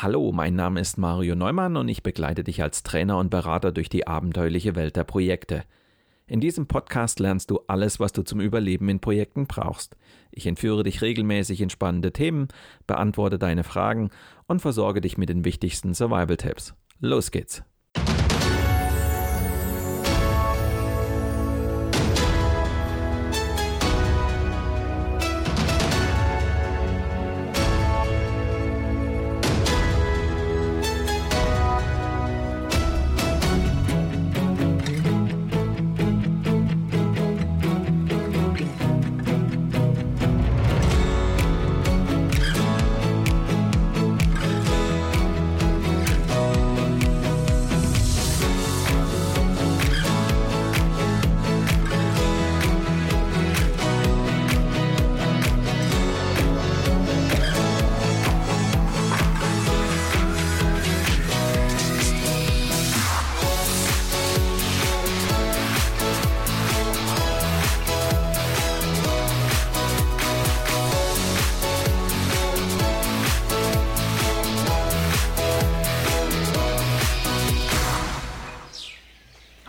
Hallo, mein Name ist Mario Neumann und ich begleite dich als Trainer und Berater durch die abenteuerliche Welt der Projekte. In diesem Podcast lernst du alles, was du zum Überleben in Projekten brauchst. Ich entführe dich regelmäßig in spannende Themen, beantworte deine Fragen und versorge dich mit den wichtigsten Survival-Tipps. Los geht's!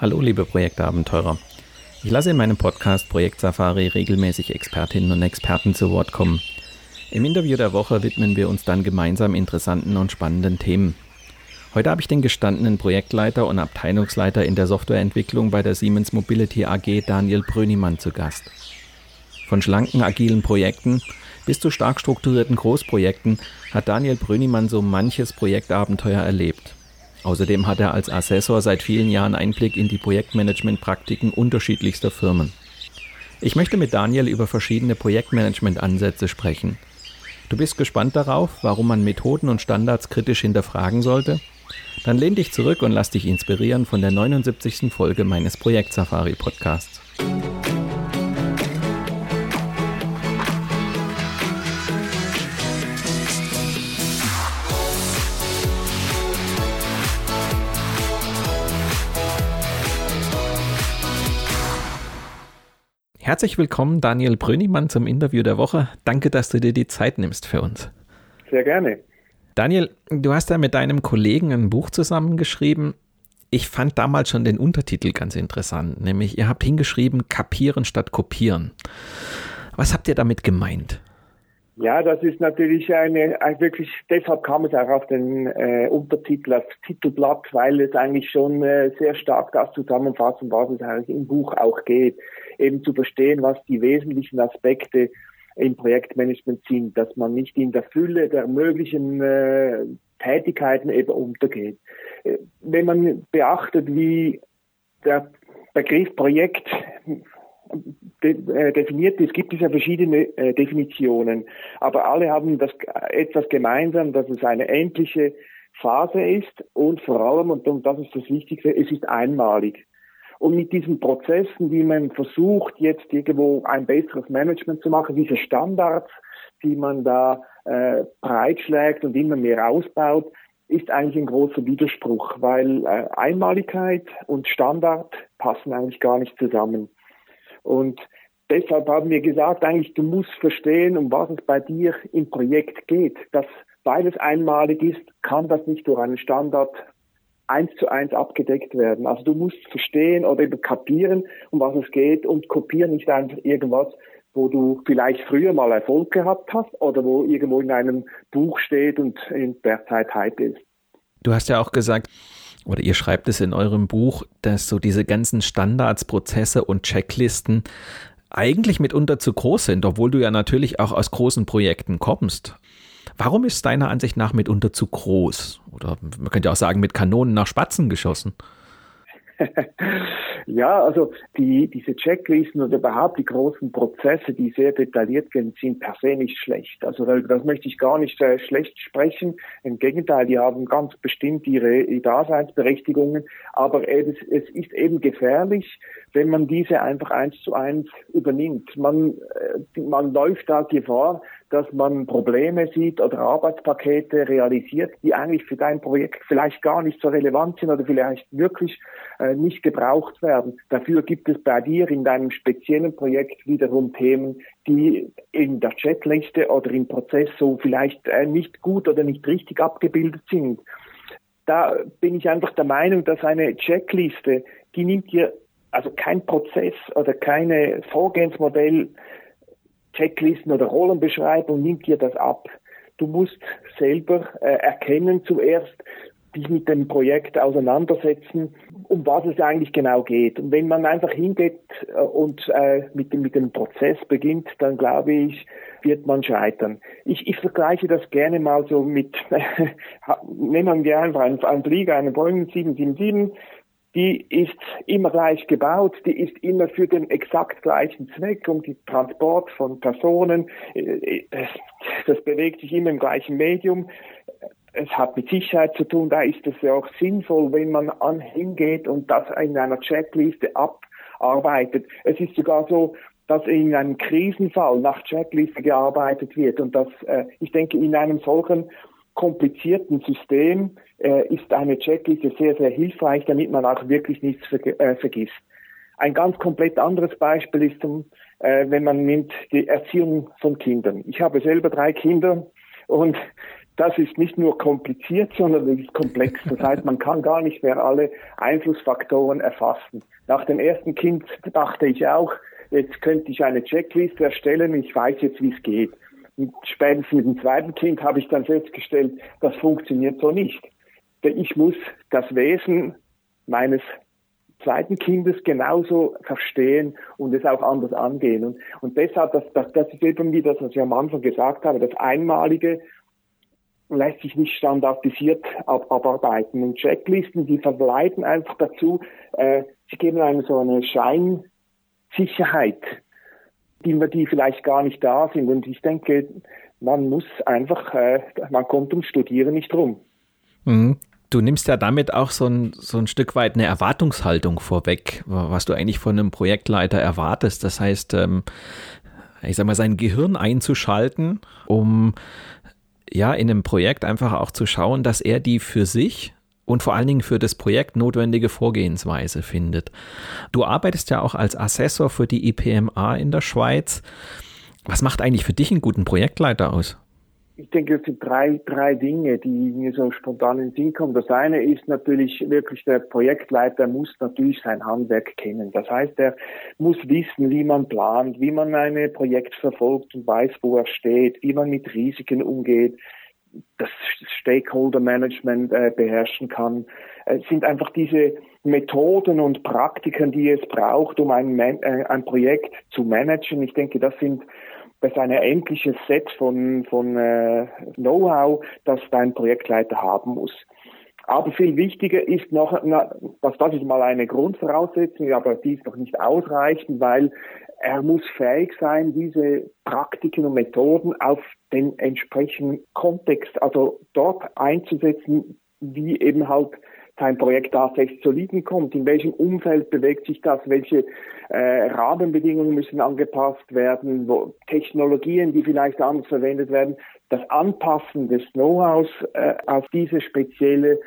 Hallo, liebe Projektabenteurer. Ich lasse in meinem Podcast Projekt Safari regelmäßig Expertinnen und Experten zu Wort kommen. Im Interview der Woche widmen wir uns dann gemeinsam interessanten und spannenden Themen. Heute habe ich den gestandenen Projektleiter und Abteilungsleiter in der Softwareentwicklung bei der Siemens Mobility AG Daniel Brönimann zu Gast. Von schlanken, agilen Projekten bis zu stark strukturierten Großprojekten hat Daniel Brönimann so manches Projektabenteuer erlebt. Außerdem hat er als Assessor seit vielen Jahren Einblick in die Projektmanagement-Praktiken unterschiedlichster Firmen. Ich möchte mit Daniel über verschiedene Projektmanagement-Ansätze sprechen. Du bist gespannt darauf, warum man Methoden und Standards kritisch hinterfragen sollte? Dann lehn dich zurück und lass dich inspirieren von der 79. Folge meines Projekt Safari Podcasts. Herzlich willkommen, Daniel Brönimann, zum Interview der Woche. Danke, dass du dir die Zeit nimmst für uns. Sehr gerne. Daniel, du hast ja mit deinem Kollegen ein Buch zusammengeschrieben. Ich fand damals schon den Untertitel ganz interessant, nämlich ihr habt hingeschrieben Kapieren statt Kopieren. Was habt ihr damit gemeint? Ja, das ist natürlich eine, wirklich, deshalb kam es auch auf den äh, Untertitel, auf Titelblatt, weil es eigentlich schon äh, sehr stark das zusammenfasst, um was es eigentlich im Buch auch geht eben zu verstehen, was die wesentlichen Aspekte im Projektmanagement sind, dass man nicht in der Fülle der möglichen äh, Tätigkeiten eben untergeht. Äh, wenn man beachtet, wie der Begriff Projekt de, äh, definiert ist, gibt es ja verschiedene äh, Definitionen, aber alle haben das etwas gemeinsam, dass es eine endliche Phase ist und vor allem, und, das ist das Wichtigste, es ist einmalig. Und mit diesen Prozessen, die man versucht, jetzt irgendwo ein besseres Management zu machen, diese Standards, die man da äh, breitschlägt und immer mehr ausbaut, ist eigentlich ein großer Widerspruch, weil äh, Einmaligkeit und Standard passen eigentlich gar nicht zusammen. Und deshalb haben wir gesagt, eigentlich, du musst verstehen, um was es bei dir im Projekt geht. Dass, weil es einmalig ist, kann das nicht durch einen Standard eins zu eins abgedeckt werden. Also du musst verstehen oder eben kapieren, um was es geht und kopieren nicht einfach irgendwas, wo du vielleicht früher mal Erfolg gehabt hast oder wo irgendwo in einem Buch steht und in der Zeit Hype ist. Du hast ja auch gesagt, oder ihr schreibt es in eurem Buch, dass so diese ganzen Standards, Prozesse und Checklisten eigentlich mitunter zu groß sind, obwohl du ja natürlich auch aus großen Projekten kommst. Warum ist deiner Ansicht nach mitunter zu groß? Oder man könnte auch sagen, mit Kanonen nach Spatzen geschossen? ja, also die, diese Checklisten oder überhaupt die großen Prozesse, die sehr detailliert sind, sind per se nicht schlecht. Also das möchte ich gar nicht äh, schlecht sprechen. Im Gegenteil, die haben ganz bestimmt ihre, ihre Daseinsberechtigungen. Aber es, es ist eben gefährlich, wenn man diese einfach eins zu eins übernimmt. Man, äh, man läuft da Gefahr, dass man Probleme sieht oder Arbeitspakete realisiert, die eigentlich für dein Projekt vielleicht gar nicht so relevant sind oder vielleicht wirklich äh, nicht gebraucht werden. Dafür gibt es bei dir in deinem speziellen Projekt wiederum Themen, die in der Chatliste oder im Prozess so vielleicht äh, nicht gut oder nicht richtig abgebildet sind. Da bin ich einfach der Meinung, dass eine Checkliste, die nimmt dir also kein Prozess oder keine Vorgehensmodell Checklisten oder Rollenbeschreibung nimmt dir das ab. Du musst selber äh, erkennen zuerst, dich mit dem Projekt auseinandersetzen, um was es eigentlich genau geht. Und wenn man einfach hingeht äh, und äh, mit, dem, mit dem Prozess beginnt, dann glaube ich, wird man scheitern. Ich, ich vergleiche das gerne mal so mit, nehmen wir einfach einen, einen Flieger, einen Boeing 777, die ist immer gleich gebaut, die ist immer für den exakt gleichen Zweck, um den Transport von Personen. Äh, das, das bewegt sich immer im gleichen Medium. Es hat mit Sicherheit zu tun, da ist es ja auch sinnvoll, wenn man an hingeht und das in einer Checkliste abarbeitet. Es ist sogar so, dass in einem Krisenfall nach Checkliste gearbeitet wird und dass äh, ich denke in einem solchen komplizierten System äh, ist eine Checkliste sehr, sehr hilfreich, damit man auch wirklich nichts äh, vergisst. Ein ganz komplett anderes Beispiel ist, äh, wenn man nimmt die Erziehung von Kindern. Ich habe selber drei Kinder und das ist nicht nur kompliziert, sondern es ist komplex. Das heißt, man kann gar nicht mehr alle Einflussfaktoren erfassen. Nach dem ersten Kind dachte ich auch, jetzt könnte ich eine Checkliste erstellen, ich weiß jetzt, wie es geht. Und spätestens mit dem zweiten Kind habe ich dann festgestellt, das funktioniert so nicht. Ich muss das Wesen meines zweiten Kindes genauso verstehen und es auch anders angehen. Und, und deshalb, das, das, das ist eben wie das, was ich am Anfang gesagt habe, das Einmalige lässt sich nicht standardisiert abarbeiten. Und Checklisten, die verleiten einfach dazu, äh, sie geben einem so eine Scheinsicherheit die, die vielleicht gar nicht da sind. Und ich denke, man muss einfach, äh, man kommt ums Studieren nicht rum. Mhm. Du nimmst ja damit auch so ein, so ein Stück weit eine Erwartungshaltung vorweg, was du eigentlich von einem Projektleiter erwartest. Das heißt, ähm, ich sag mal, sein Gehirn einzuschalten, um ja in einem Projekt einfach auch zu schauen, dass er die für sich und vor allen Dingen für das Projekt notwendige Vorgehensweise findet. Du arbeitest ja auch als Assessor für die IPMA in der Schweiz. Was macht eigentlich für dich einen guten Projektleiter aus? Ich denke, es sind drei, drei Dinge, die mir so spontan in den Sinn kommen. Das eine ist natürlich wirklich, der Projektleiter muss natürlich sein Handwerk kennen. Das heißt, er muss wissen, wie man plant, wie man ein Projekt verfolgt und weiß, wo er steht, wie man mit Risiken umgeht, das Stakeholder Management äh, beherrschen kann. Es sind einfach diese Methoden und Praktiken, die es braucht, um ein, äh, ein Projekt zu managen. Ich denke, das sind das ist ein endliches Set von, von äh, Know-how, das dein Projektleiter haben muss. Aber viel wichtiger ist noch, na, was das ist mal eine Grundvoraussetzung, aber die ist noch nicht ausreichend, weil er muss fähig sein, diese Praktiken und Methoden auf den entsprechenden Kontext, also dort einzusetzen, wie eben halt sein Projekt tatsächlich zu liegen kommt. In welchem Umfeld bewegt sich das? Welche äh, Rahmenbedingungen müssen angepasst werden? Wo, Technologien, die vielleicht anders verwendet werden? Das Anpassen des Know-hows äh, auf diese spezielle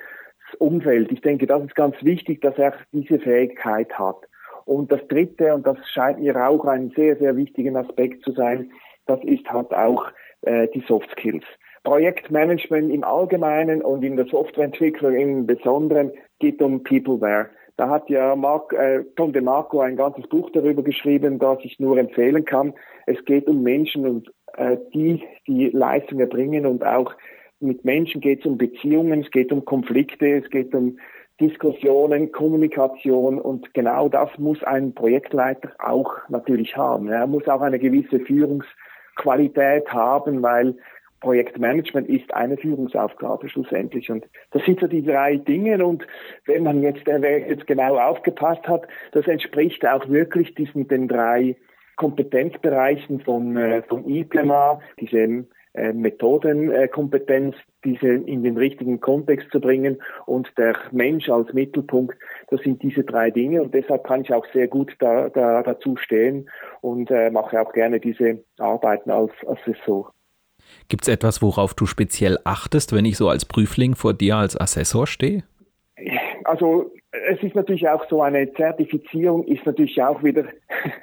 Umfeld. Ich denke, das ist ganz wichtig, dass er diese Fähigkeit hat. Und das Dritte, und das scheint mir auch ein sehr, sehr wichtigen Aspekt zu sein, das ist halt auch äh, die Soft Skills. Projektmanagement im Allgemeinen und in der Softwareentwicklung im Besonderen geht um Peopleware. Da hat ja Mark, äh, Tom DeMarco ein ganzes Buch darüber geschrieben, das ich nur empfehlen kann. Es geht um Menschen und äh, die, die Leistung erbringen und auch mit Menschen geht es um Beziehungen, es geht um Konflikte, es geht um Diskussionen, Kommunikation und genau das muss ein Projektleiter auch natürlich haben. Er muss auch eine gewisse Führungsqualität haben, weil Projektmanagement ist eine Führungsaufgabe schlussendlich. Und das sind so die drei Dinge. Und wenn man jetzt, wer jetzt genau aufgepasst hat, das entspricht auch wirklich diesen den drei Kompetenzbereichen von, äh, von IPMA, diesem äh, Methodenkompetenz, diese in den richtigen Kontext zu bringen und der Mensch als Mittelpunkt, das sind diese drei Dinge und deshalb kann ich auch sehr gut da, da dazu stehen und äh, mache auch gerne diese Arbeiten als Assessor. Gibt es etwas, worauf du speziell achtest, wenn ich so als Prüfling vor dir als Assessor stehe? Also es ist natürlich auch so eine Zertifizierung ist natürlich auch wieder,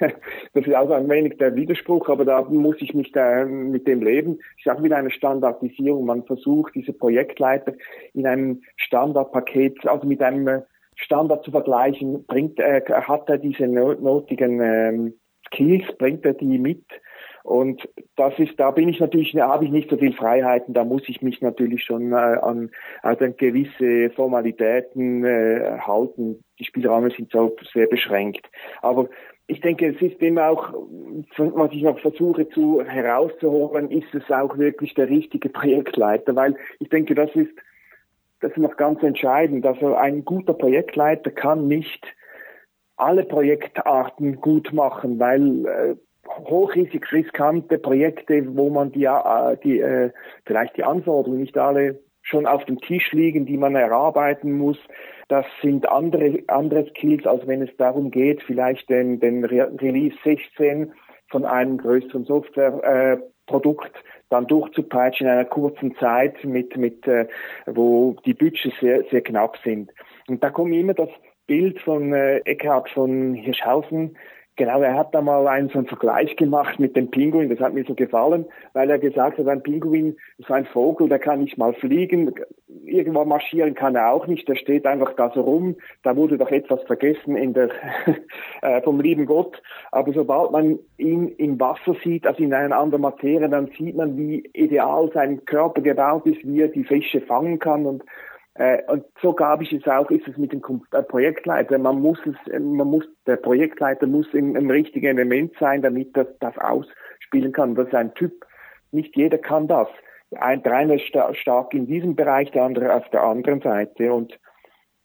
das ist auch ein wenig der Widerspruch, aber da muss ich mich da mit dem leben. Es ist auch wieder eine Standardisierung. Man versucht, diese Projektleiter in einem Standardpaket, also mit einem Standard zu vergleichen, bringt, äh, hat er diese notigen ähm, Skills, bringt er die mit und das ist, da bin ich natürlich, da habe ich nicht so viel Freiheiten, da muss ich mich natürlich schon äh, an, also an gewisse Formalitäten äh, halten. Die Spielräume sind so sehr beschränkt. Aber ich denke, es ist immer auch, was ich noch versuche zu herauszuholen, ist es auch wirklich der richtige Projektleiter, weil ich denke, das ist, das ist noch ganz entscheidend. Also ein guter Projektleiter kann nicht alle Projektarten gut machen, weil äh, hochrisik riskante Projekte, wo man die, äh, die äh, vielleicht die Anforderungen nicht alle schon auf dem Tisch liegen, die man erarbeiten muss. Das sind andere, andere Skills, als wenn es darum geht, vielleicht den, den Release 16 von einem größeren Softwareprodukt äh, dann durchzupeitschen in einer kurzen Zeit mit, mit äh, wo die Budgets sehr, sehr knapp sind. Und da kommt immer das Bild von äh, Eckhard von Hirschhausen Genau, er hat da mal einen so einen Vergleich gemacht mit dem Pinguin. Das hat mir so gefallen, weil er gesagt hat, ein Pinguin ist ein Vogel, der kann nicht mal fliegen. Irgendwann marschieren kann er auch nicht. Der steht einfach da so rum. Da wurde doch etwas vergessen in der, äh, vom lieben Gott. Aber sobald man ihn im Wasser sieht, also in einer anderen Materie, dann sieht man, wie ideal sein Körper gebaut ist, wie er die Fische fangen kann und und so gab ich es auch, ist es mit dem äh, Projektleiter. Man muss es, man muss, der Projektleiter muss im, im richtigen Element sein, damit das, das ausspielen kann. Das ist ein Typ. Nicht jeder kann das. Ein, der eine ist stark in diesem Bereich, der andere auf der anderen Seite. Und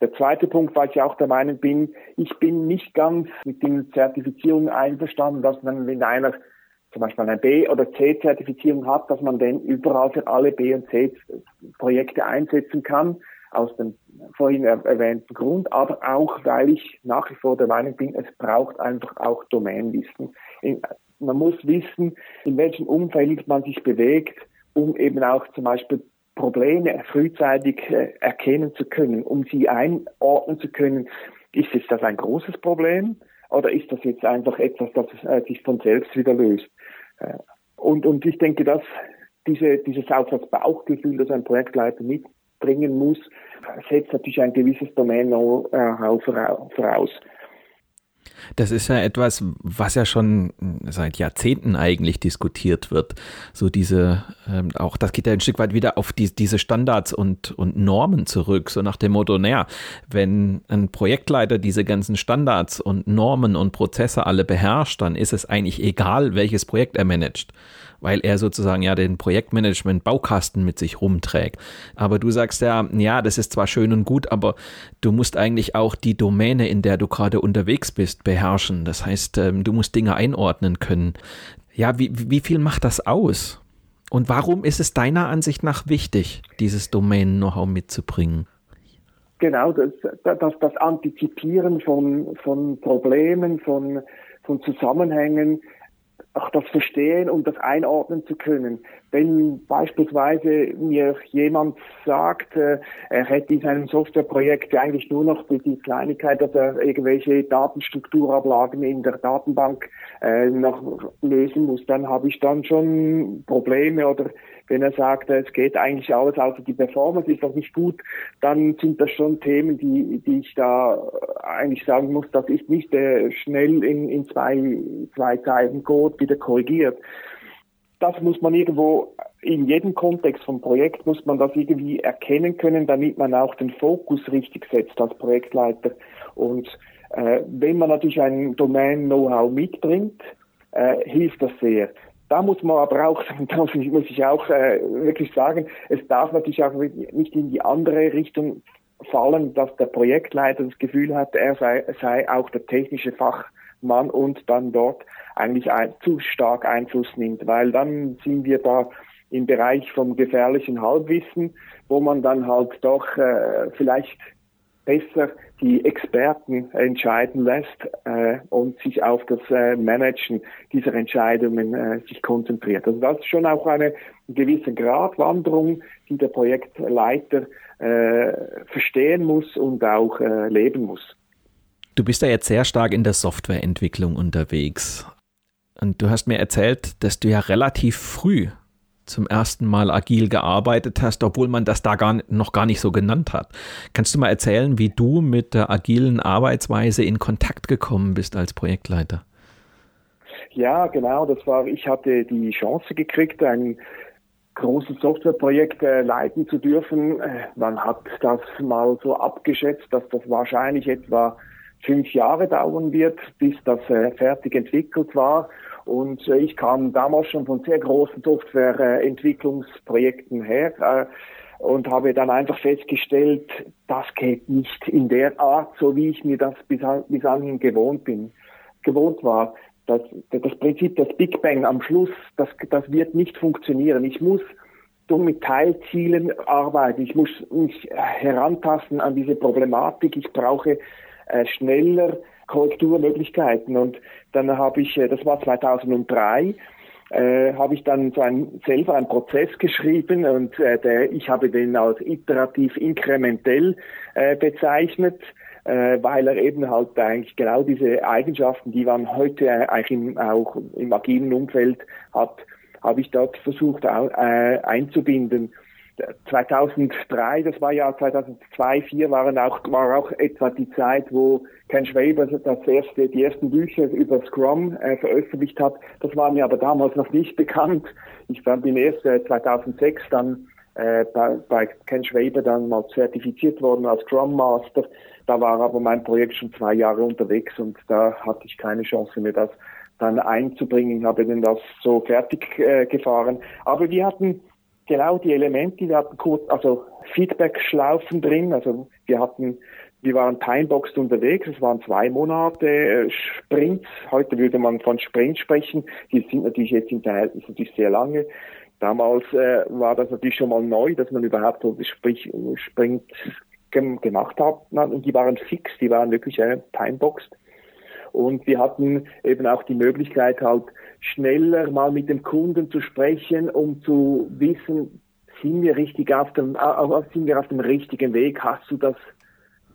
der zweite Punkt, weil ich auch der Meinung bin, ich bin nicht ganz mit den Zertifizierungen einverstanden, dass man, wenn einer zum Beispiel eine B- oder C-Zertifizierung hat, dass man den überall für alle B- und C-Projekte einsetzen kann aus dem vorhin erwähnten Grund, aber auch, weil ich nach wie vor der Meinung bin, es braucht einfach auch Domänenwissen. Man muss wissen, in welchem Umfeld man sich bewegt, um eben auch zum Beispiel Probleme frühzeitig äh, erkennen zu können, um sie einordnen zu können. Ist jetzt das ein großes Problem oder ist das jetzt einfach etwas, das äh, sich von selbst wieder löst? Äh, und, und ich denke, dass diese, dieses auch das ein Projektleiter mit bringen muss, setzt natürlich ein gewisses Domain-Know-how voraus. Das ist ja etwas, was ja schon seit Jahrzehnten eigentlich diskutiert wird. So diese, ähm, auch das geht ja ein Stück weit wieder auf die, diese Standards und, und Normen zurück. So nach dem Motto, naja, wenn ein Projektleiter diese ganzen Standards und Normen und Prozesse alle beherrscht, dann ist es eigentlich egal, welches Projekt er managt weil er sozusagen ja den Projektmanagement-Baukasten mit sich rumträgt. Aber du sagst ja, ja, das ist zwar schön und gut, aber du musst eigentlich auch die Domäne, in der du gerade unterwegs bist, beherrschen. Das heißt, ähm, du musst Dinge einordnen können. Ja, wie, wie viel macht das aus? Und warum ist es deiner Ansicht nach wichtig, dieses Domänen-Know-how mitzubringen? Genau, das, das, das Antizipieren von, von Problemen, von, von Zusammenhängen, auch das Verstehen und das Einordnen zu können. Wenn beispielsweise mir jemand sagt, äh, er hätte in seinem Softwareprojekt eigentlich nur noch die, Kleinigkeit, dass er irgendwelche Datenstrukturablagen in der Datenbank äh, noch lösen muss, dann habe ich dann schon Probleme oder wenn er sagt, es geht eigentlich alles, außer die Performance ist noch nicht gut, dann sind das schon Themen, die, die ich da eigentlich sagen muss, das ist nicht äh, schnell in, in zwei, zwei Zeilen Code wieder korrigiert. Das muss man irgendwo in jedem Kontext vom Projekt muss man das irgendwie erkennen können, damit man auch den Fokus richtig setzt als Projektleiter. Und äh, wenn man natürlich ein Domain-Know-how mitbringt, äh, hilft das sehr. Da muss man aber auch, da muss ich auch äh, wirklich sagen, es darf natürlich auch nicht in die andere Richtung fallen, dass der Projektleiter das Gefühl hat, er sei, sei auch der technische Fachmann und dann dort eigentlich ein, zu stark Einfluss nimmt, weil dann sind wir da im Bereich vom gefährlichen Halbwissen, wo man dann halt doch äh, vielleicht besser die Experten entscheiden lässt äh, und sich auf das äh, Managen dieser Entscheidungen äh, sich konzentriert. Also das ist schon auch eine gewisse Gratwanderung, die der Projektleiter äh, verstehen muss und auch äh, leben muss. Du bist ja jetzt sehr stark in der Softwareentwicklung unterwegs. Und du hast mir erzählt, dass du ja relativ früh zum ersten Mal agil gearbeitet hast, obwohl man das da gar, noch gar nicht so genannt hat. Kannst du mal erzählen, wie du mit der agilen Arbeitsweise in Kontakt gekommen bist als Projektleiter? Ja, genau, das war, ich hatte die Chance gekriegt, ein großes Softwareprojekt äh, leiten zu dürfen. Äh, man hat das mal so abgeschätzt, dass das wahrscheinlich etwa fünf Jahre dauern wird, bis das äh, fertig entwickelt war. Und äh, ich kam damals schon von sehr großen Softwareentwicklungsprojekten her äh, und habe dann einfach festgestellt, das geht nicht in der Art, so wie ich mir das bis, bis anhin gewohnt bin, gewohnt war. Das, das Prinzip des Big Bang am Schluss, das, das wird nicht funktionieren. Ich muss so mit Teilzielen arbeiten. Ich muss mich herantasten an diese Problematik. Ich brauche äh, schneller Korrekturmöglichkeiten. Und dann habe ich, äh, das war 2003, äh, habe ich dann so ein, selber einen Prozess geschrieben und äh, der, ich habe den als iterativ inkrementell äh, bezeichnet, äh, weil er eben halt eigentlich genau diese Eigenschaften, die man heute äh, eigentlich im, auch im agilen Umfeld hat, habe ich dort versucht äh, einzubinden. 2003, das war ja 2002, 2004 waren auch, war auch etwa die Zeit, wo Ken Schwaber das erste, die ersten Bücher über Scrum äh, veröffentlicht hat. Das war mir aber damals noch nicht bekannt. Ich bin erst äh, 2006 dann äh, bei, bei Ken Schwaber dann mal zertifiziert worden als Scrum Master. Da war aber mein Projekt schon zwei Jahre unterwegs und da hatte ich keine Chance mir das dann einzubringen. Ich habe denn das so fertig äh, gefahren. Aber wir hatten genau die Elemente, wir hatten kurz, also Feedback-Schlaufen drin, also wir hatten, wir waren timeboxed unterwegs, es waren zwei Monate äh, Sprints, heute würde man von Sprint sprechen, die sind natürlich jetzt im Verhältnis natürlich sehr lange. Damals äh, war das natürlich schon mal neu, dass man überhaupt so Sprich, Sprint gemacht hat. Und die waren fix, die waren wirklich äh, timeboxed. Und wir hatten eben auch die Möglichkeit, halt schneller mal mit dem Kunden zu sprechen, um zu wissen, sind wir richtig auf dem, sind wir auf dem richtigen Weg? Hast du das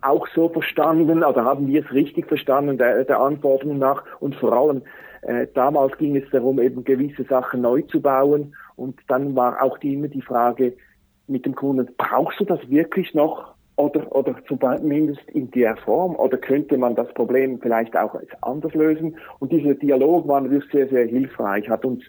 auch so verstanden oder haben wir es richtig verstanden der, der Anforderung nach? Und vor allem äh, damals ging es darum, eben gewisse Sachen neu zu bauen. Und dann war auch die, immer die Frage mit dem Kunden, brauchst du das wirklich noch? Oder, oder zumindest in der Form. Oder könnte man das Problem vielleicht auch anders lösen? Und dieser Dialog war natürlich sehr, sehr hilfreich, hat uns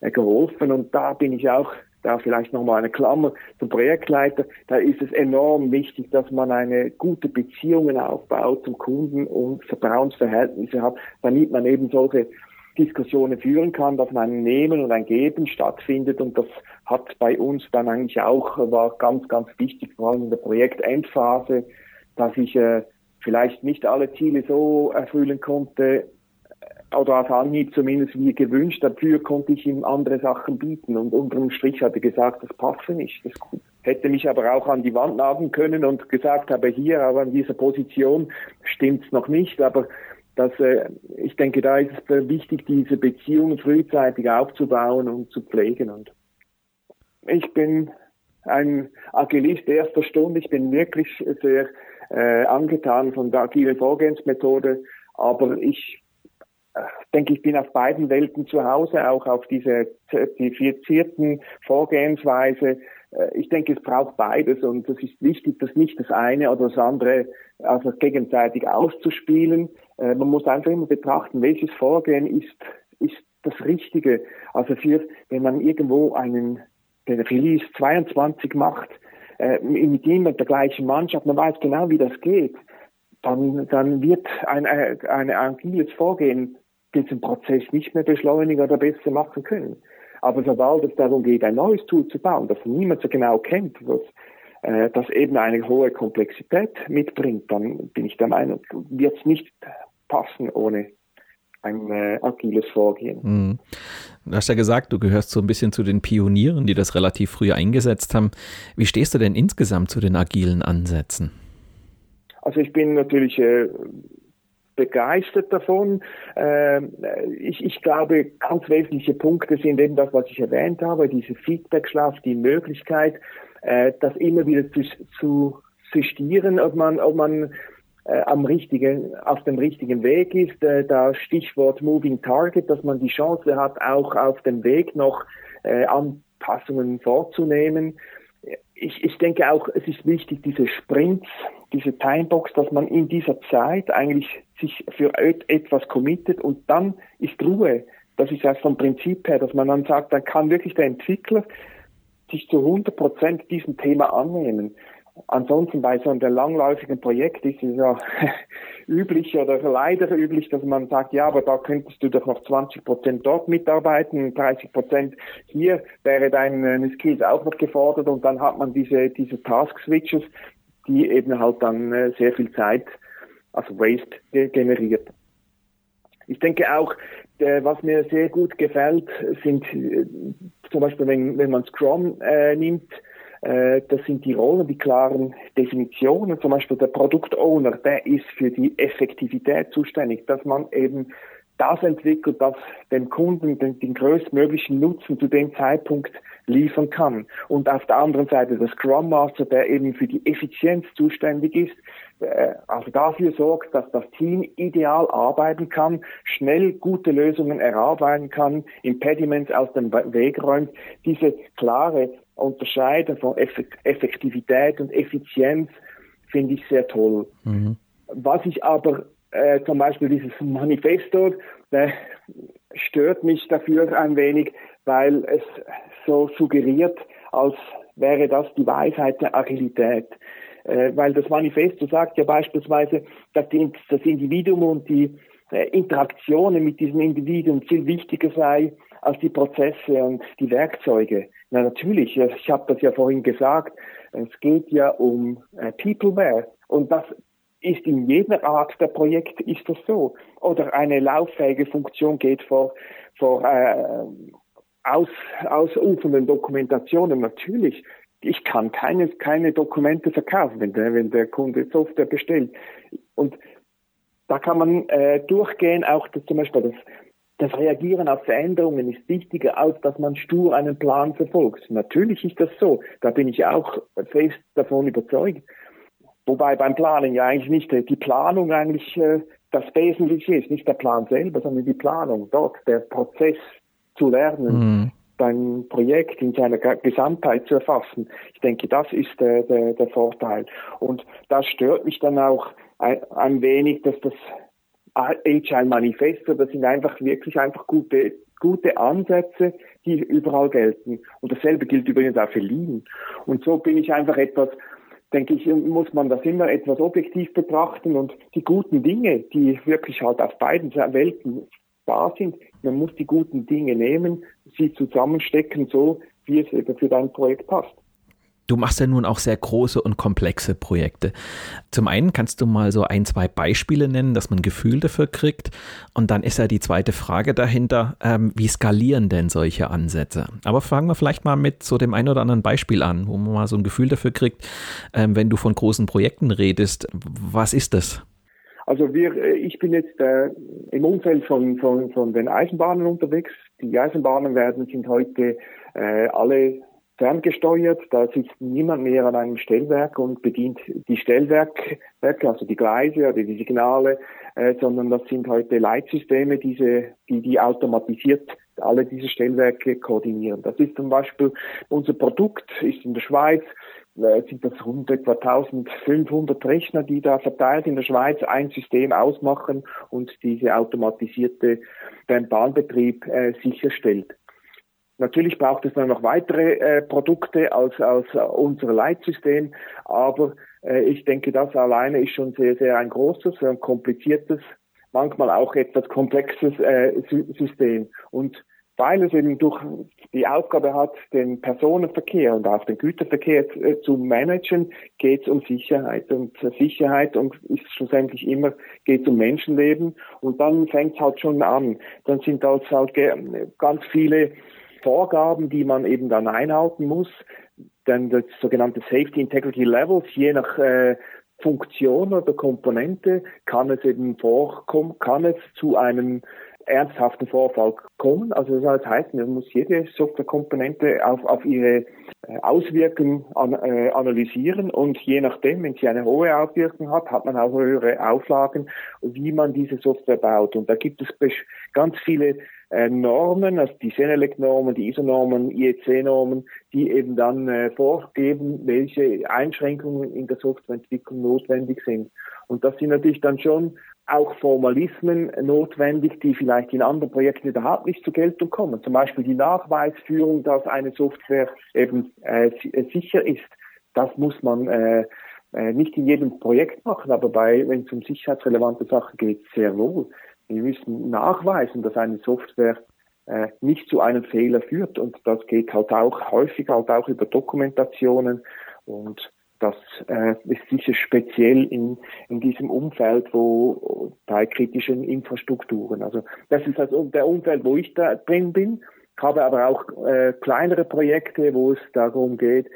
äh, geholfen. Und da bin ich auch, da vielleicht nochmal eine Klammer zum Projektleiter, da ist es enorm wichtig, dass man eine gute Beziehungen aufbaut zum Kunden und Vertrauensverhältnisse hat, damit man eben solche Diskussionen führen kann, dass ein Nehmen und ein Geben stattfindet. Und das hat bei uns dann eigentlich auch, war ganz, ganz wichtig, vor allem in der Projektendphase, dass ich äh, vielleicht nicht alle Ziele so erfüllen konnte, äh, oder auf Anhieb zumindest wie gewünscht, dafür konnte ich ihm andere Sachen bieten. Und unterm Strich hat er gesagt, das passt nicht, das hätte mich aber auch an die Wand nageln können und gesagt habe, hier, aber an dieser Position stimmt's noch nicht, aber dass äh, ich denke, da ist es wichtig, diese Beziehungen frühzeitig aufzubauen und zu pflegen. Und ich bin ein Agilist erster Stunde. Ich bin wirklich sehr äh, angetan von der agilen Vorgehensmethode, aber ich äh, denke, ich bin auf beiden Welten zu Hause, auch auf diese zertifizierten Vorgehensweise. Äh, ich denke, es braucht beides und es ist wichtig, dass nicht das eine oder das andere also gegenseitig auszuspielen. Äh, man muss einfach immer betrachten, welches Vorgehen ist, ist das Richtige. Also für, wenn man irgendwo einen, den Release 22 macht, äh, mit mit der gleichen Mannschaft, man weiß genau, wie das geht, dann, dann wird ein, ein agiles Vorgehen diesen Prozess nicht mehr beschleunigen oder besser machen können. Aber sobald es darum geht, ein neues Tool zu bauen, das niemand so genau kennt, was, äh, das eben eine hohe Komplexität mitbringt, dann bin ich der Meinung, wird es nicht passen ohne ein äh, agiles Vorgehen. Mhm. Du hast ja gesagt, du gehörst so ein bisschen zu den Pionieren, die das relativ früh eingesetzt haben. Wie stehst du denn insgesamt zu den agilen Ansätzen? Also ich bin natürlich äh, begeistert davon. Äh, ich, ich glaube, ganz wesentliche Punkte sind eben das, was ich erwähnt habe, diese Feedback-Schlaf, die Möglichkeit, äh, das immer wieder zu, zu justieren, ob man, ob man äh, am richtigen, auf dem richtigen Weg ist. Äh, da Stichwort Moving Target, dass man die Chance hat, auch auf dem Weg noch äh, Anpassungen vorzunehmen. Ich, ich denke auch, es ist wichtig, diese Sprints, diese Timebox, dass man in dieser Zeit eigentlich sich für etwas committet und dann ist Ruhe. Das ist erst vom Prinzip her, dass man dann sagt, dann kann wirklich der Entwickler sich zu 100 Prozent diesem Thema annehmen. Ansonsten bei so einem langläufigen Projekt ist es ja üblich oder leider üblich, dass man sagt, ja, aber da könntest du doch noch 20 Prozent dort mitarbeiten, 30 Prozent hier wäre deine Skills auch noch gefordert und dann hat man diese, diese Task Switches, die eben halt dann äh, sehr viel Zeit, also Waste generiert. Ich denke auch, äh, was mir sehr gut gefällt, sind äh, zum Beispiel, wenn, wenn man Scrum äh, nimmt, äh, das sind die Rollen, die klaren Definitionen. Zum Beispiel der Produktowner, der ist für die Effektivität zuständig, dass man eben das entwickelt, das dem Kunden den, den größtmöglichen Nutzen zu dem Zeitpunkt liefern kann. Und auf der anderen Seite der Scrum Master, der eben für die Effizienz zuständig ist, äh, also dafür sorgt, dass das Team ideal arbeiten kann, schnell gute Lösungen erarbeiten kann, Impediments aus dem Weg räumt. Diese klare Unterscheiden von Effektivität und Effizienz finde ich sehr toll. Mhm. Was ich aber äh, zum Beispiel dieses Manifesto äh, stört mich dafür ein wenig, weil es so suggeriert, als wäre das die Weisheit der Agilität. Äh, weil das Manifesto sagt ja beispielsweise, dass die, das Individuum und die äh, Interaktionen mit diesem Individuum viel wichtiger sei als die Prozesse und die Werkzeuge. Na natürlich, ich habe das ja vorhin gesagt, es geht ja um äh, Peopleware und das ist in jeder Art der Projekt ist das so. Oder eine lauffähige Funktion geht vor, vor äh, aus, ausufernden Dokumentationen. Natürlich, ich kann keine, keine Dokumente verkaufen, wenn der, wenn der Kunde Software bestellt. Und da kann man äh, durchgehen, auch das, zum Beispiel das das Reagieren auf Veränderungen ist wichtiger, als dass man stur einen Plan verfolgt. Natürlich ist das so. Da bin ich auch fest davon überzeugt. Wobei beim Planen ja eigentlich nicht die Planung eigentlich äh, das Wesentliche ist, nicht der Plan selber, sondern die Planung. Dort der Prozess zu lernen, mhm. dein Projekt in seiner Gesamtheit zu erfassen. Ich denke, das ist der, der, der Vorteil. Und das stört mich dann auch ein, ein wenig, dass das Agile Manifesto, das sind einfach wirklich einfach gute, gute Ansätze, die überall gelten. Und dasselbe gilt übrigens auch für Lean. Und so bin ich einfach etwas, denke ich, muss man das immer etwas objektiv betrachten und die guten Dinge, die wirklich halt auf beiden Welten da sind, man muss die guten Dinge nehmen, sie zusammenstecken, so wie es eben für dein Projekt passt. Du machst ja nun auch sehr große und komplexe Projekte. Zum einen kannst du mal so ein, zwei Beispiele nennen, dass man ein Gefühl dafür kriegt. Und dann ist ja die zweite Frage dahinter, ähm, wie skalieren denn solche Ansätze? Aber fangen wir vielleicht mal mit so dem einen oder anderen Beispiel an, wo man mal so ein Gefühl dafür kriegt, ähm, wenn du von großen Projekten redest. Was ist das? Also wir, äh, ich bin jetzt äh, im Umfeld von, von, von den Eisenbahnen unterwegs. Die Eisenbahnen werden, sind heute äh, alle ferngesteuert. Da sitzt niemand mehr an einem Stellwerk und bedient die Stellwerke, also die Gleise oder die Signale, äh, sondern das sind heute Leitsysteme, diese, die, die automatisiert alle diese Stellwerke koordinieren. Das ist zum Beispiel unser Produkt, ist in der Schweiz, äh, sind das rund etwa 1500 Rechner, die da verteilt in der Schweiz ein System ausmachen und diese automatisierte den Bahnbetrieb äh, sicherstellt. Natürlich braucht es dann noch weitere äh, Produkte als, als unser Leitsystem, aber äh, ich denke, das alleine ist schon sehr, sehr ein großes, ein kompliziertes, manchmal auch etwas komplexes äh, System. Und weil es eben durch die Aufgabe hat, den Personenverkehr und auch den Güterverkehr äh, zu managen, geht es um Sicherheit. Und Sicherheit und ist schlussendlich immer, geht es um Menschenleben. Und dann fängt es halt schon an. Dann sind das halt ganz viele Vorgaben, die man eben dann einhalten muss. Dann das sogenannte Safety Integrity Levels, je nach äh, Funktion oder Komponente kann es eben vorkommen, kann es zu einem ernsthaften Vorfall kommen. Also das heißt, man muss jede Softwarekomponente auf, auf ihre äh, Auswirkungen an, äh, analysieren und je nachdem, wenn sie eine hohe Auswirkung hat, hat man auch höhere Auflagen, wie man diese Software baut. Und da gibt es ganz viele äh, Normen, also die Senelec-Normen, die ISO-Normen, IEC-Normen, die eben dann äh, vorgeben, welche Einschränkungen in der Softwareentwicklung notwendig sind. Und das sind natürlich dann schon auch Formalismen notwendig, die vielleicht in anderen Projekten überhaupt nicht zur Geltung kommen. Zum Beispiel die Nachweisführung, dass eine Software eben äh, äh, sicher ist. Das muss man äh, äh, nicht in jedem Projekt machen, aber bei, wenn es um sicherheitsrelevante Sachen geht, sehr wohl. Wir müssen nachweisen, dass eine Software äh, nicht zu einem Fehler führt und das geht halt auch häufig halt auch über Dokumentationen und das äh, ist sicher speziell in, in diesem Umfeld, wo bei kritischen Infrastrukturen. Also das ist also der Umfeld, wo ich da drin bin. Ich habe aber auch äh, kleinere Projekte, wo es darum geht,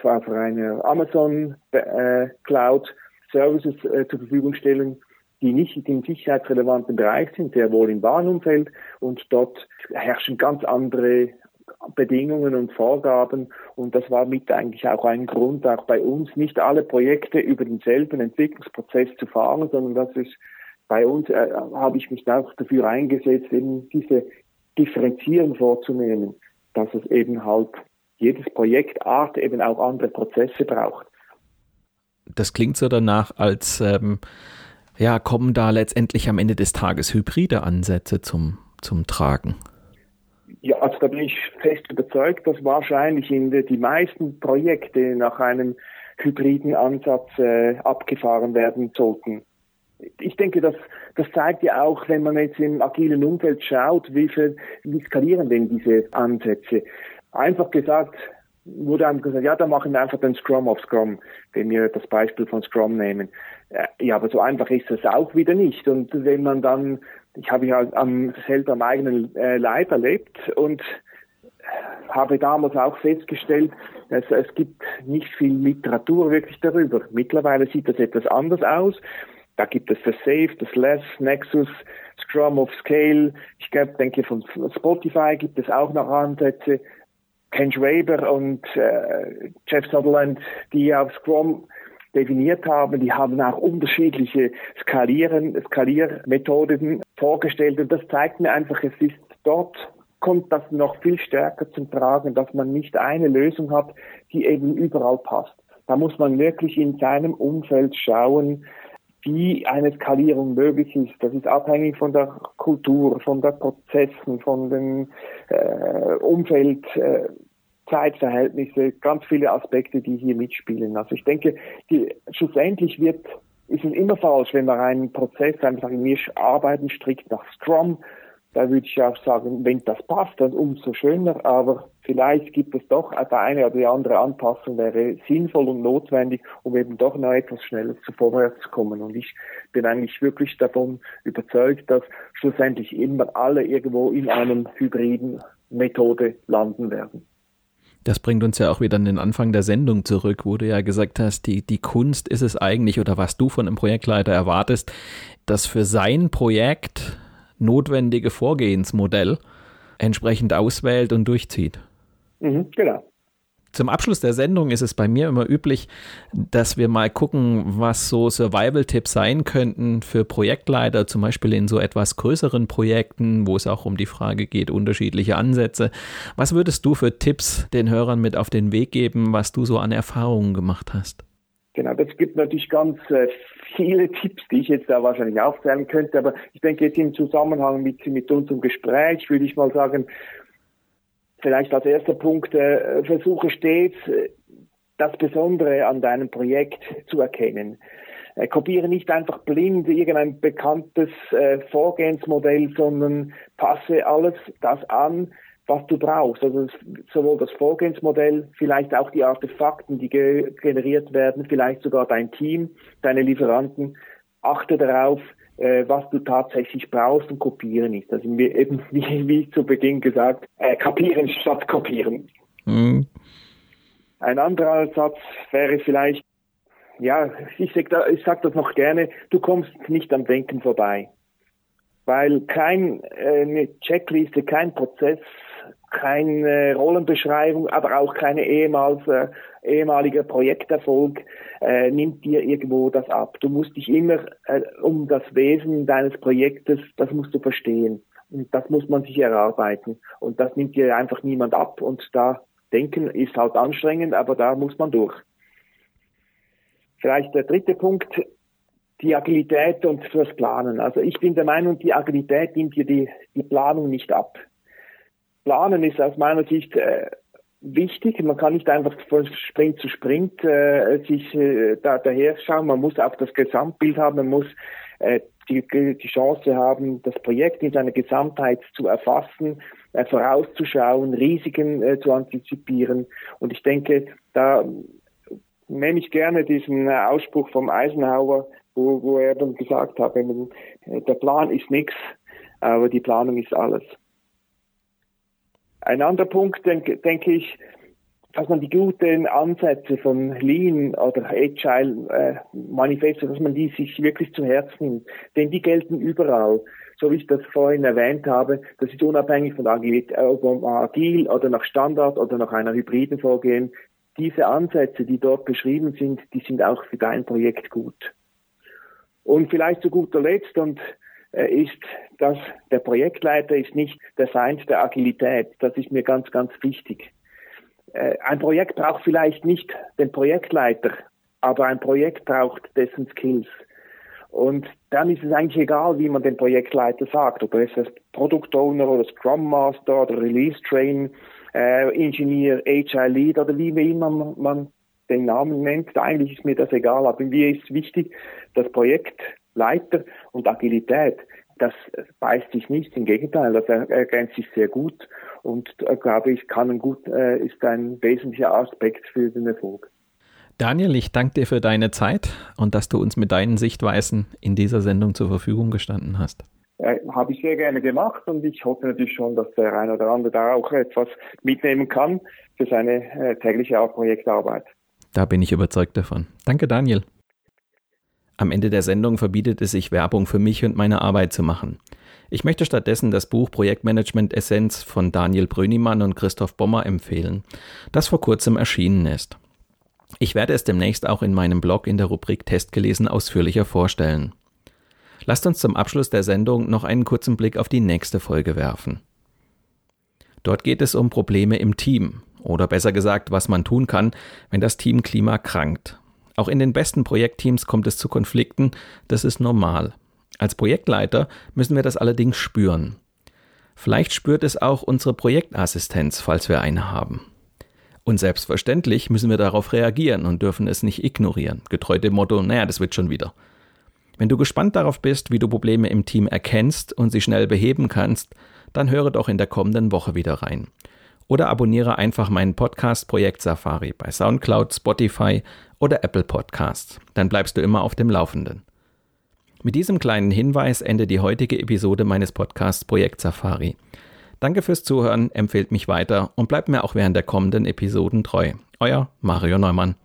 für eine Amazon äh, Cloud Services äh, zur Verfügung stellen, die nicht im sicherheitsrelevanten Bereich sind, sehr wohl im Bahnumfeld und dort herrschen ganz andere Bedingungen und Vorgaben und das war mit eigentlich auch ein Grund, auch bei uns nicht alle Projekte über denselben Entwicklungsprozess zu fahren, sondern das ist bei uns äh, habe ich mich auch dafür eingesetzt, eben diese Differenzierung vorzunehmen, dass es eben halt jedes Projektart eben auch andere Prozesse braucht. Das klingt so danach, als ähm, ja, kommen da letztendlich am Ende des Tages hybride Ansätze zum, zum Tragen. Ja, also da bin ich fest überzeugt, dass wahrscheinlich in die, die meisten Projekte nach einem hybriden Ansatz äh, abgefahren werden sollten. Ich denke, das, das zeigt ja auch, wenn man jetzt im agilen Umfeld schaut, wie, viel, wie skalieren denn diese Ansätze. Einfach gesagt, wurde einem gesagt, ja, da machen wir einfach den Scrum auf Scrum, wenn wir das Beispiel von Scrum nehmen. Äh, ja, aber so einfach ist das auch wieder nicht. Und wenn man dann ich habe ja am, selber am eigenen äh, Leib erlebt und habe damals auch festgestellt, es, es gibt nicht viel Literatur wirklich darüber. Mittlerweile sieht das etwas anders aus. Da gibt es das Safe, das Less, Nexus, Scrum of Scale. Ich glaube, denke von Spotify gibt es auch noch Ansätze. Ken Schwaber und äh, Jeff Sutherland, die auf Scrum definiert haben. Die haben auch unterschiedliche Skalieren, Skaliermethoden vorgestellt und das zeigt mir einfach, es ist dort kommt das noch viel stärker zum Tragen, dass man nicht eine Lösung hat, die eben überall passt. Da muss man wirklich in seinem Umfeld schauen, wie eine Skalierung möglich ist. Das ist abhängig von der Kultur, von den Prozessen, von dem äh, Umfeld. Äh, Zeitverhältnisse, ganz viele Aspekte, die hier mitspielen. Also ich denke, die, schlussendlich wird, ist es immer falsch, wenn man einen Prozess einfach wir arbeiten strikt nach Scrum. Da würde ich auch sagen, wenn das passt, dann umso schöner. Aber vielleicht gibt es doch eine oder die andere Anpassung wäre sinnvoll und notwendig, um eben doch noch etwas schneller zu vorwärts zu kommen. Und ich bin eigentlich wirklich davon überzeugt, dass schlussendlich immer alle irgendwo in einem hybriden Methode landen werden. Das bringt uns ja auch wieder an den Anfang der Sendung zurück, wo du ja gesagt hast, die, die Kunst ist es eigentlich oder was du von einem Projektleiter erwartest, das für sein Projekt notwendige Vorgehensmodell entsprechend auswählt und durchzieht. Mhm, genau. Zum Abschluss der Sendung ist es bei mir immer üblich, dass wir mal gucken, was so Survival-Tipps sein könnten für Projektleiter, zum Beispiel in so etwas größeren Projekten, wo es auch um die Frage geht, unterschiedliche Ansätze. Was würdest du für Tipps den Hörern mit auf den Weg geben, was du so an Erfahrungen gemacht hast? Genau, das gibt natürlich ganz äh, viele Tipps, die ich jetzt da wahrscheinlich aufzählen könnte, aber ich denke jetzt im Zusammenhang mit, mit unserem Gespräch würde ich mal sagen, Vielleicht als erster Punkt, äh, versuche stets äh, das Besondere an deinem Projekt zu erkennen. Äh, kopiere nicht einfach blind irgendein bekanntes äh, Vorgehensmodell, sondern passe alles das an, was du brauchst. Also sowohl das Vorgehensmodell, vielleicht auch die Artefakten, die ge generiert werden, vielleicht sogar dein Team, deine Lieferanten. Achte darauf, äh, was du tatsächlich brauchst und kopieren ist. Also eben, wie, wie zu Beginn gesagt, äh, kapieren statt kopieren. Mhm. Ein anderer Satz wäre vielleicht, ja, ich sage ich sag das noch gerne, du kommst nicht am Denken vorbei. Weil kein, äh, eine Checkliste, kein Prozess, keine Rollenbeschreibung, aber auch keine ehemals, äh, ehemaliger Projekterfolg äh, nimmt dir irgendwo das ab. Du musst dich immer äh, um das Wesen deines Projektes, das musst du verstehen. Und das muss man sich erarbeiten. Und das nimmt dir einfach niemand ab. Und da denken ist halt anstrengend, aber da muss man durch. Vielleicht der dritte Punkt, die Agilität und das Planen. Also ich bin der Meinung, die Agilität nimmt dir die, die Planung nicht ab. Planen ist aus meiner Sicht äh, wichtig. Man kann nicht einfach von Sprint zu Sprint äh, sich äh, da daher schauen. Man muss auch das Gesamtbild haben. Man muss äh, die, die Chance haben, das Projekt in seiner Gesamtheit zu erfassen, äh, vorauszuschauen, Risiken äh, zu antizipieren. Und ich denke, da nehme ich gerne diesen Ausspruch vom Eisenhower, wo, wo er dann gesagt hat, äh, der Plan ist nichts, aber die Planung ist alles. Ein anderer Punkt, denke, denke ich, dass man die guten Ansätze von Lean oder Agile äh, Manifesto, dass man die sich wirklich zu Herzen nimmt. Denn die gelten überall. So wie ich das vorhin erwähnt habe, das ist unabhängig von Agilität, ob agil oder nach Standard oder nach einer hybriden Vorgehen diese Ansätze, die dort beschrieben sind, die sind auch für dein Projekt gut. Und vielleicht zu guter Letzt und äh, ist, dass der Projektleiter ist nicht der Feind der Agilität. Das ist mir ganz, ganz wichtig. Äh, ein Projekt braucht vielleicht nicht den Projektleiter, aber ein Projekt braucht dessen Skills. Und dann ist es eigentlich egal, wie man den Projektleiter sagt, ob ist das Product Owner oder Scrum Master oder Release Train äh, Engineer, HR Lead oder wie immer man den Namen nennt. Eigentlich ist mir das egal, aber mir ist wichtig, dass Projektleiter und Agilität, das beißt sich nicht, im Gegenteil, das ergänzt sich sehr gut und glaube ich, kann ein gut, äh, ist ein wesentlicher Aspekt für den Erfolg. Daniel, ich danke dir für deine Zeit und dass du uns mit deinen Sichtweisen in dieser Sendung zur Verfügung gestanden hast. Äh, Habe ich sehr gerne gemacht und ich hoffe natürlich schon, dass der eine oder andere da auch etwas mitnehmen kann für seine äh, tägliche Projektarbeit. Da bin ich überzeugt davon. Danke, Daniel. Am Ende der Sendung verbietet es sich, Werbung für mich und meine Arbeit zu machen. Ich möchte stattdessen das Buch Projektmanagement Essenz von Daniel Brönimann und Christoph Bommer empfehlen, das vor kurzem erschienen ist. Ich werde es demnächst auch in meinem Blog in der Rubrik Testgelesen ausführlicher vorstellen. Lasst uns zum Abschluss der Sendung noch einen kurzen Blick auf die nächste Folge werfen. Dort geht es um Probleme im Team oder besser gesagt, was man tun kann, wenn das Teamklima krankt. Auch in den besten Projektteams kommt es zu Konflikten, das ist normal. Als Projektleiter müssen wir das allerdings spüren. Vielleicht spürt es auch unsere Projektassistenz, falls wir eine haben. Und selbstverständlich müssen wir darauf reagieren und dürfen es nicht ignorieren, getreu dem Motto, naja, das wird schon wieder. Wenn du gespannt darauf bist, wie du Probleme im Team erkennst und sie schnell beheben kannst, dann höre doch in der kommenden Woche wieder rein. Oder abonniere einfach meinen Podcast Projekt Safari bei SoundCloud, Spotify oder Apple Podcasts. Dann bleibst du immer auf dem Laufenden. Mit diesem kleinen Hinweis endet die heutige Episode meines Podcasts Projekt Safari. Danke fürs Zuhören, empfehlt mich weiter und bleibt mir auch während der kommenden Episoden treu. Euer Mario Neumann.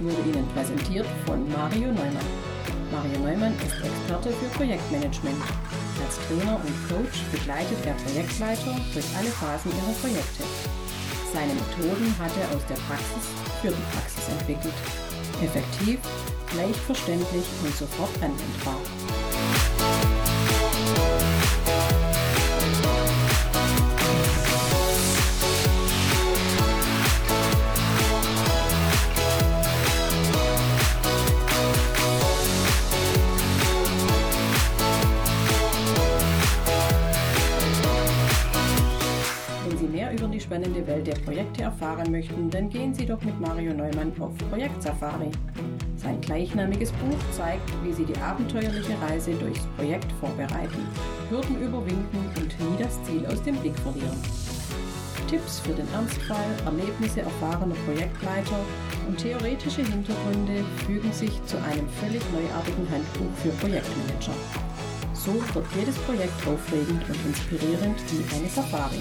Wurde Ihnen präsentiert von Mario Neumann. Mario Neumann ist Experte für Projektmanagement. Als Trainer und Coach begleitet er Projektleiter durch alle Phasen ihrer Projekte. Seine Methoden hat er aus der Praxis für die Praxis entwickelt. Effektiv, leicht verständlich und sofort anwendbar. Spannende Welt der Projekte erfahren möchten, dann gehen Sie doch mit Mario Neumann auf Projektsafari. Sein gleichnamiges Buch zeigt, wie Sie die abenteuerliche Reise durchs Projekt vorbereiten, Hürden überwinden und nie das Ziel aus dem Blick verlieren. Tipps für den Ernstfall, Erlebnisse erfahrener Projektleiter und theoretische Hintergründe fügen sich zu einem völlig neuartigen Handbuch für Projektmanager. So wird jedes Projekt aufregend und inspirierend wie eine Safari.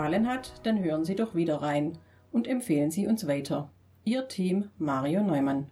Gefallen hat, dann hören Sie doch wieder rein und empfehlen Sie uns weiter. Ihr Team Mario Neumann.